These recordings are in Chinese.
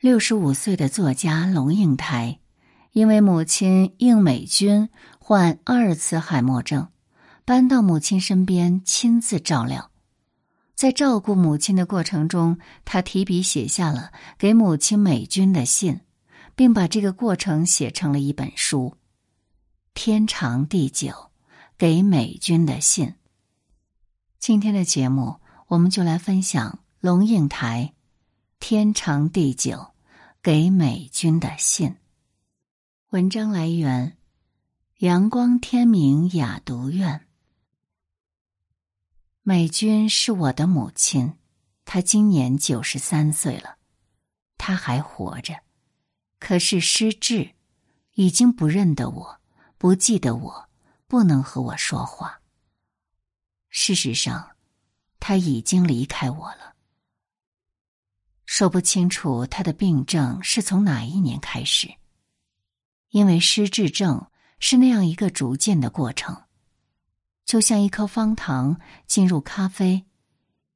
六十五岁的作家龙应台，因为母亲应美君患二次海默症，搬到母亲身边亲自照料。在照顾母亲的过程中，他提笔写下了给母亲美君的信，并把这个过程写成了一本书《天长地久》，给美君的信。今天的节目，我们就来分享龙应台。天长地久，给美军的信。文章来源：阳光天明雅读院。美军是我的母亲，她今年九十三岁了，她还活着，可是失智，已经不认得我，不记得我，不能和我说话。事实上，她已经离开我了。说不清楚他的病症是从哪一年开始，因为失智症是那样一个逐渐的过程，就像一颗方糖进入咖啡，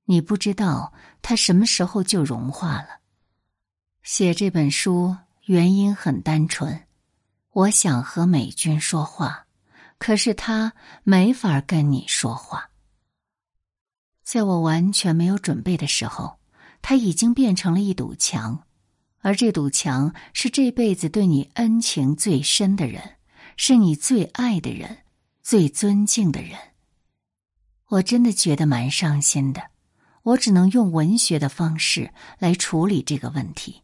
你不知道它什么时候就融化了。写这本书原因很单纯，我想和美军说话，可是他没法跟你说话。在我完全没有准备的时候。他已经变成了一堵墙，而这堵墙是这辈子对你恩情最深的人，是你最爱的人，最尊敬的人。我真的觉得蛮伤心的，我只能用文学的方式来处理这个问题。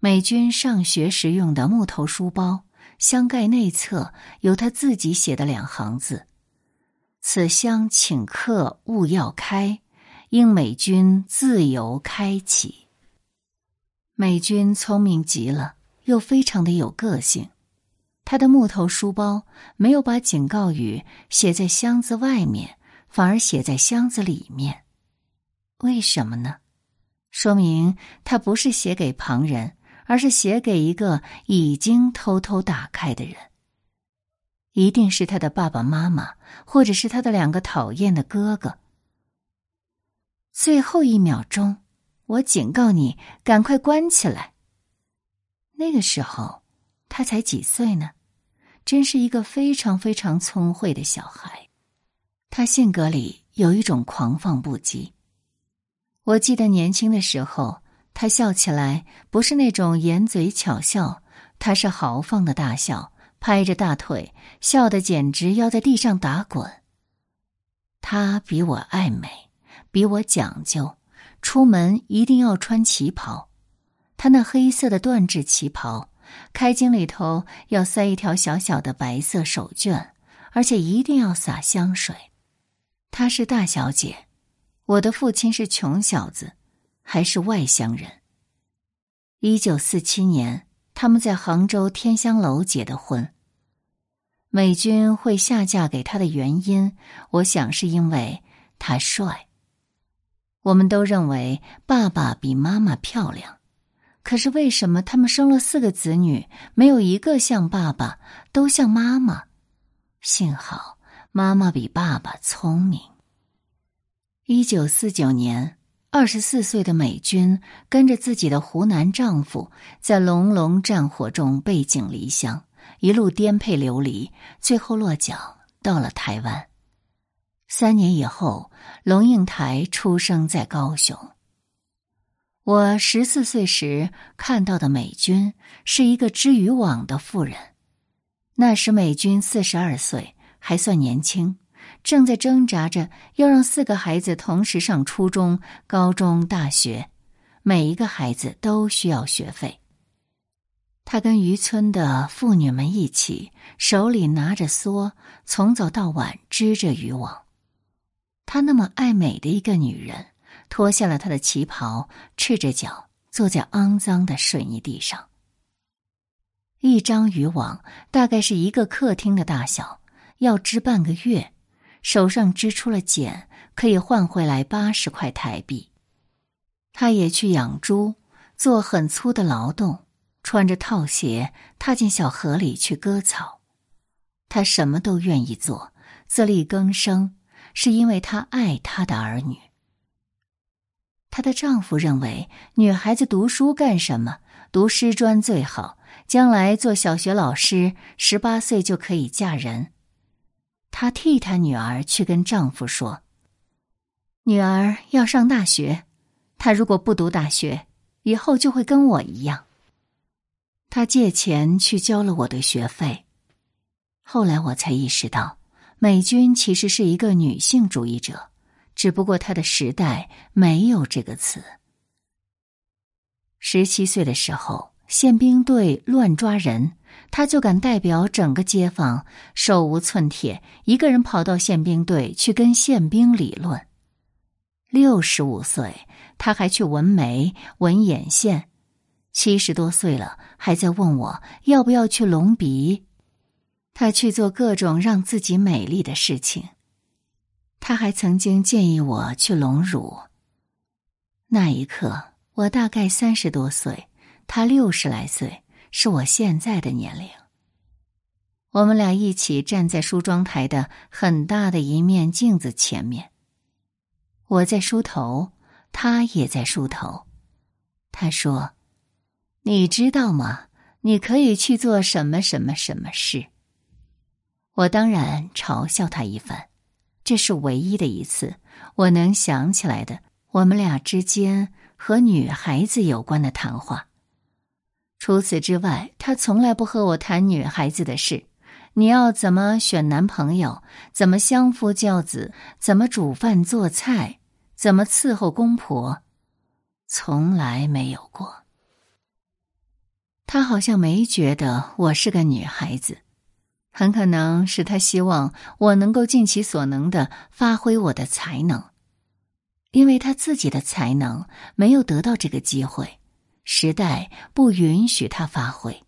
美军上学时用的木头书包箱盖内侧有他自己写的两行字：“此箱请客勿要开。”应美军自由开启。美军聪明极了，又非常的有个性。他的木头书包没有把警告语写在箱子外面，反而写在箱子里面。为什么呢？说明他不是写给旁人，而是写给一个已经偷偷打开的人。一定是他的爸爸妈妈，或者是他的两个讨厌的哥哥。最后一秒钟，我警告你，赶快关起来。那个时候，他才几岁呢？真是一个非常非常聪慧的小孩。他性格里有一种狂放不羁。我记得年轻的时候，他笑起来不是那种掩嘴巧笑，他是豪放的大笑，拍着大腿，笑得简直要在地上打滚。他比我爱美。比我讲究，出门一定要穿旗袍。他那黑色的缎质旗袍，开襟里头要塞一条小小的白色手绢，而且一定要洒香水。她是大小姐，我的父亲是穷小子，还是外乡人。一九四七年，他们在杭州天香楼结的婚。美军会下嫁给他的原因，我想是因为他帅。我们都认为爸爸比妈妈漂亮，可是为什么他们生了四个子女，没有一个像爸爸，都像妈妈？幸好妈妈比爸爸聪明。一九四九年，二十四岁的美军跟着自己的湖南丈夫，在隆隆战火中背井离乡，一路颠沛流离，最后落脚到了台湾。三年以后，龙应台出生在高雄。我十四岁时看到的美军是一个织渔网的妇人。那时美军四十二岁，还算年轻，正在挣扎着要让四个孩子同时上初中、高中、大学，每一个孩子都需要学费。他跟渔村的妇女们一起，手里拿着梭，从早到晚织着渔网。她那么爱美的一个女人，脱下了她的旗袍，赤着脚坐在肮脏的水泥地上。一张渔网大概是一个客厅的大小，要织半个月，手上织出了茧，可以换回来八十块台币。他也去养猪，做很粗的劳动，穿着套鞋踏进小河里去割草。他什么都愿意做，自力更生。是因为她爱她的儿女。她的丈夫认为女孩子读书干什么？读师专最好，将来做小学老师，十八岁就可以嫁人。她替她女儿去跟丈夫说：“女儿要上大学，她如果不读大学，以后就会跟我一样。”她借钱去交了我的学费。后来我才意识到，美军其实是一个女性主义者，只不过她的时代没有这个词。十七岁的时候，宪兵队乱抓人，他就敢代表整个街坊，手无寸铁，一个人跑到宪兵队去跟宪兵理论。六十五岁，他还去纹眉、纹眼线；七十多岁了，还在问我要不要去隆鼻。他去做各种让自己美丽的事情。他还曾经建议我去隆乳。那一刻。我大概三十多岁，他六十来岁，是我现在的年龄。我们俩一起站在梳妆台的很大的一面镜子前面，我在梳头，他也在梳头。他说：“你知道吗？你可以去做什么什么什么事。”我当然嘲笑他一番。这是唯一的一次我能想起来的，我们俩之间。和女孩子有关的谈话。除此之外，他从来不和我谈女孩子的事。你要怎么选男朋友？怎么相夫教子？怎么煮饭做菜？怎么伺候公婆？从来没有过。他好像没觉得我是个女孩子，很可能是他希望我能够尽其所能的发挥我的才能。因为他自己的才能没有得到这个机会，时代不允许他发挥。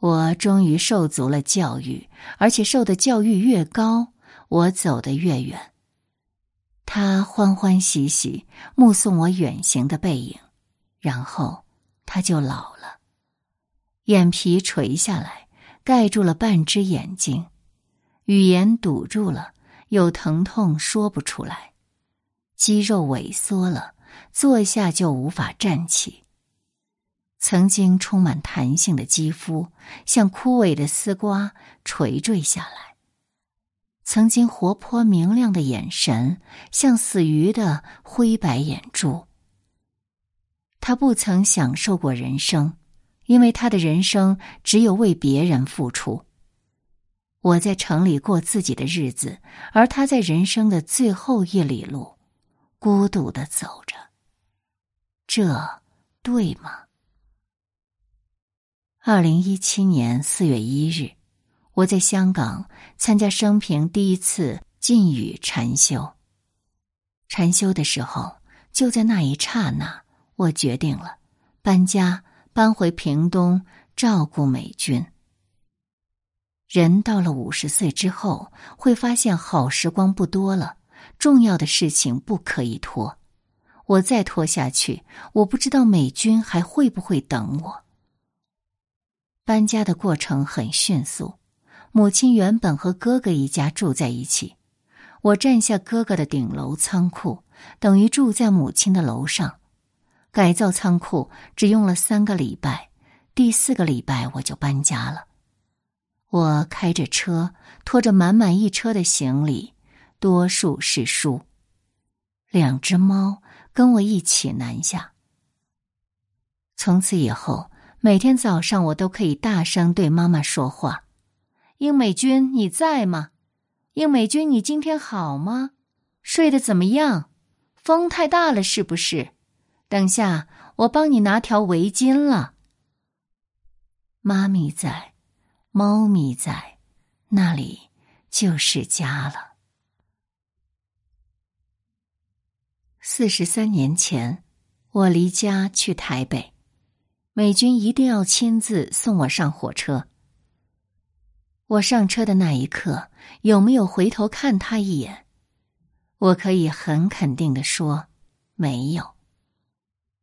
我终于受足了教育，而且受的教育越高，我走得越远。他欢欢喜喜目送我远行的背影，然后他就老了，眼皮垂下来，盖住了半只眼睛，语言堵住了。有疼痛说不出来，肌肉萎缩了，坐下就无法站起。曾经充满弹性的肌肤像枯萎的丝瓜垂坠下来，曾经活泼明亮的眼神像死鱼的灰白眼珠。他不曾享受过人生，因为他的人生只有为别人付出。我在城里过自己的日子，而他在人生的最后一里路，孤独的走着。这对吗？二零一七年四月一日，我在香港参加生平第一次禁语禅修。禅修的时候，就在那一刹那，我决定了搬家，搬回屏东照顾美军。人到了五十岁之后，会发现好时光不多了，重要的事情不可以拖。我再拖下去，我不知道美军还会不会等我。搬家的过程很迅速，母亲原本和哥哥一家住在一起，我占下哥哥的顶楼仓库，等于住在母亲的楼上。改造仓库只用了三个礼拜，第四个礼拜我就搬家了。我开着车，拖着满满一车的行李，多数是书。两只猫跟我一起南下。从此以后，每天早上我都可以大声对妈妈说话：“英美军，你在吗？英美军，你今天好吗？睡得怎么样？风太大了是不是？等下我帮你拿条围巾了。”妈咪在。猫咪在那里就是家了。四十三年前，我离家去台北，美军一定要亲自送我上火车。我上车的那一刻，有没有回头看他一眼？我可以很肯定的说，没有。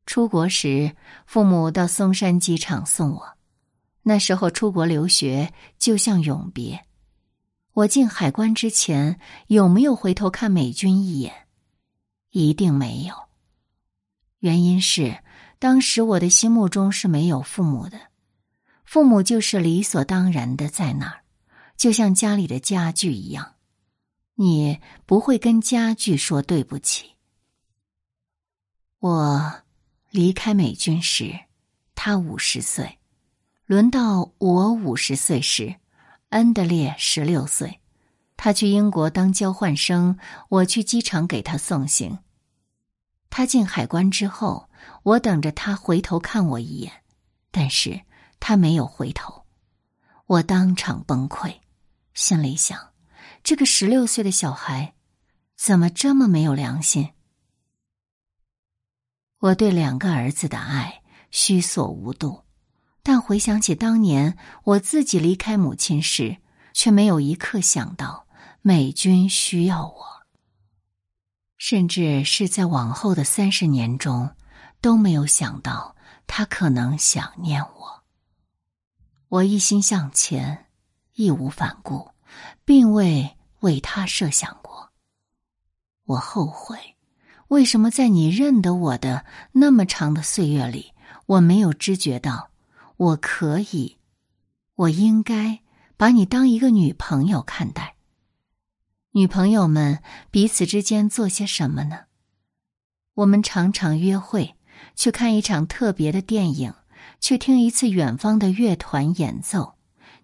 出国时，父母到松山机场送我。那时候出国留学就像永别。我进海关之前有没有回头看美军一眼？一定没有。原因是当时我的心目中是没有父母的，父母就是理所当然的在那儿，就像家里的家具一样，你不会跟家具说对不起。我离开美军时，他五十岁；轮到我五十岁时，恩德烈十六岁。他去英国当交换生，我去机场给他送行。他进海关之后，我等着他回头看我一眼，但是他没有回头，我当场崩溃，心里想：这个十六岁的小孩，怎么这么没有良心？我对两个儿子的爱虚索无度，但回想起当年我自己离开母亲时，却没有一刻想到。美军需要我，甚至是在往后的三十年中，都没有想到他可能想念我。我一心向前，义无反顾，并未为他设想过。我后悔，为什么在你认得我的那么长的岁月里，我没有知觉到我可以，我应该把你当一个女朋友看待。女朋友们彼此之间做些什么呢？我们常常约会，去看一场特别的电影，去听一次远方的乐团演奏，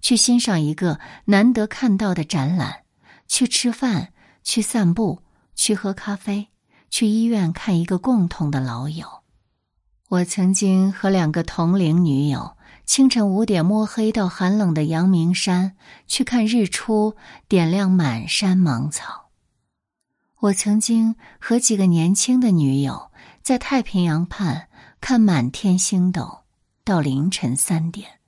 去欣赏一个难得看到的展览，去吃饭，去散步，去喝咖啡，去医院看一个共同的老友。我曾经和两个同龄女友。清晨五点摸黑到寒冷的阳明山去看日出，点亮满山芒草。我曾经和几个年轻的女友在太平洋畔看满天星斗，到凌晨三点。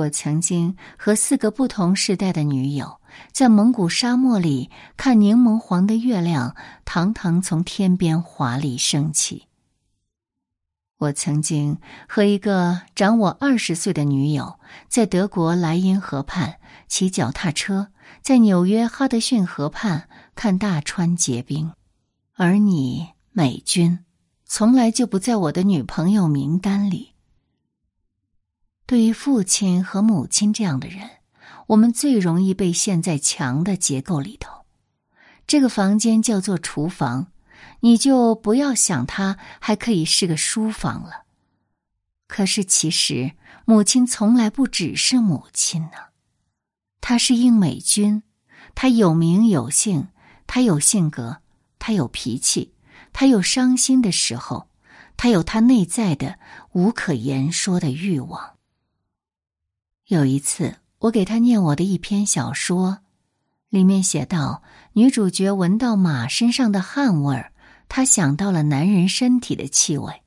我曾经和四个不同时代的女友在蒙古沙漠里看柠檬黄的月亮，堂堂从天边华丽升起。我曾经和一个长我二十岁的女友在德国莱茵河畔骑脚踏车，在纽约哈德逊河畔看大川结冰，而你，美军，从来就不在我的女朋友名单里。对于父亲和母亲这样的人，我们最容易被陷在墙的结构里头。这个房间叫做厨房。你就不要想它还可以是个书房了。可是其实母亲从来不只是母亲呢，她是应美军，她有名有姓，她有性格，她有脾气，她有伤心的时候，她有她内在的无可言说的欲望。有一次，我给他念我的一篇小说，里面写到女主角闻到马身上的汗味儿。她想到了男人身体的气味，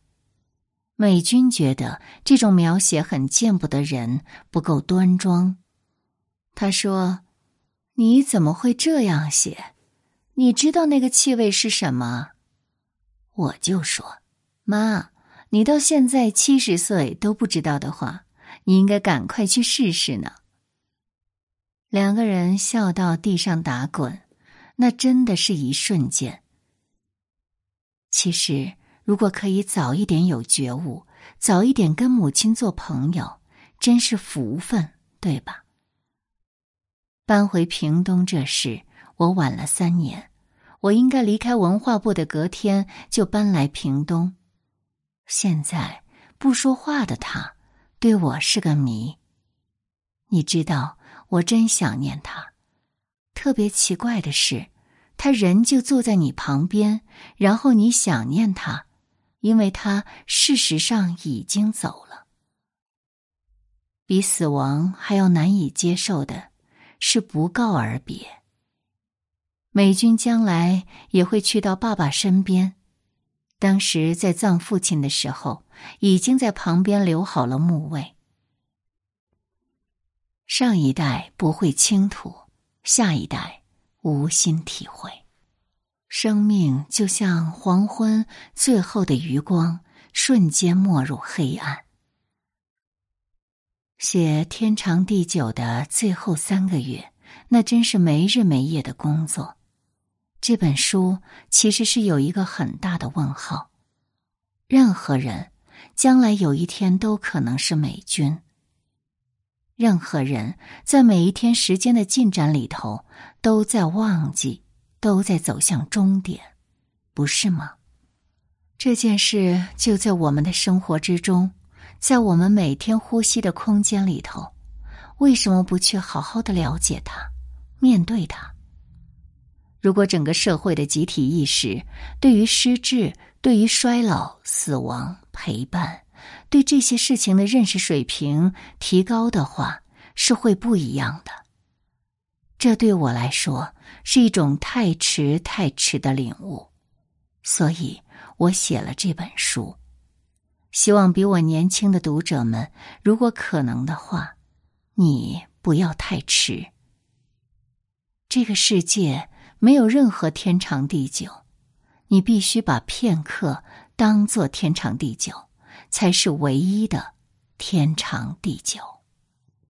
美军觉得这种描写很见不得人，不够端庄。他说：“你怎么会这样写？你知道那个气味是什么？”我就说：“妈，你到现在七十岁都不知道的话，你应该赶快去试试呢。”两个人笑到地上打滚，那真的是一瞬间。其实，如果可以早一点有觉悟，早一点跟母亲做朋友，真是福分，对吧？搬回屏东这事，我晚了三年。我应该离开文化部的隔天就搬来屏东。现在不说话的他，对我是个谜。你知道，我真想念他。特别奇怪的是。他人就坐在你旁边，然后你想念他，因为他事实上已经走了。比死亡还要难以接受的是不告而别。美军将来也会去到爸爸身边，当时在葬父亲的时候，已经在旁边留好了墓位。上一代不会倾吐，下一代。无心体会，生命就像黄昏最后的余光，瞬间没入黑暗。写天长地久的最后三个月，那真是没日没夜的工作。这本书其实是有一个很大的问号。任何人将来有一天都可能是美军。任何人在每一天时间的进展里头，都在忘记，都在走向终点，不是吗？这件事就在我们的生活之中，在我们每天呼吸的空间里头，为什么不去好好的了解它，面对它？如果整个社会的集体意识对于失智、对于衰老、死亡、陪伴。对这些事情的认识水平提高的话，是会不一样的。这对我来说是一种太迟太迟的领悟，所以我写了这本书，希望比我年轻的读者们，如果可能的话，你不要太迟。这个世界没有任何天长地久，你必须把片刻当做天长地久。才是唯一的天长地久。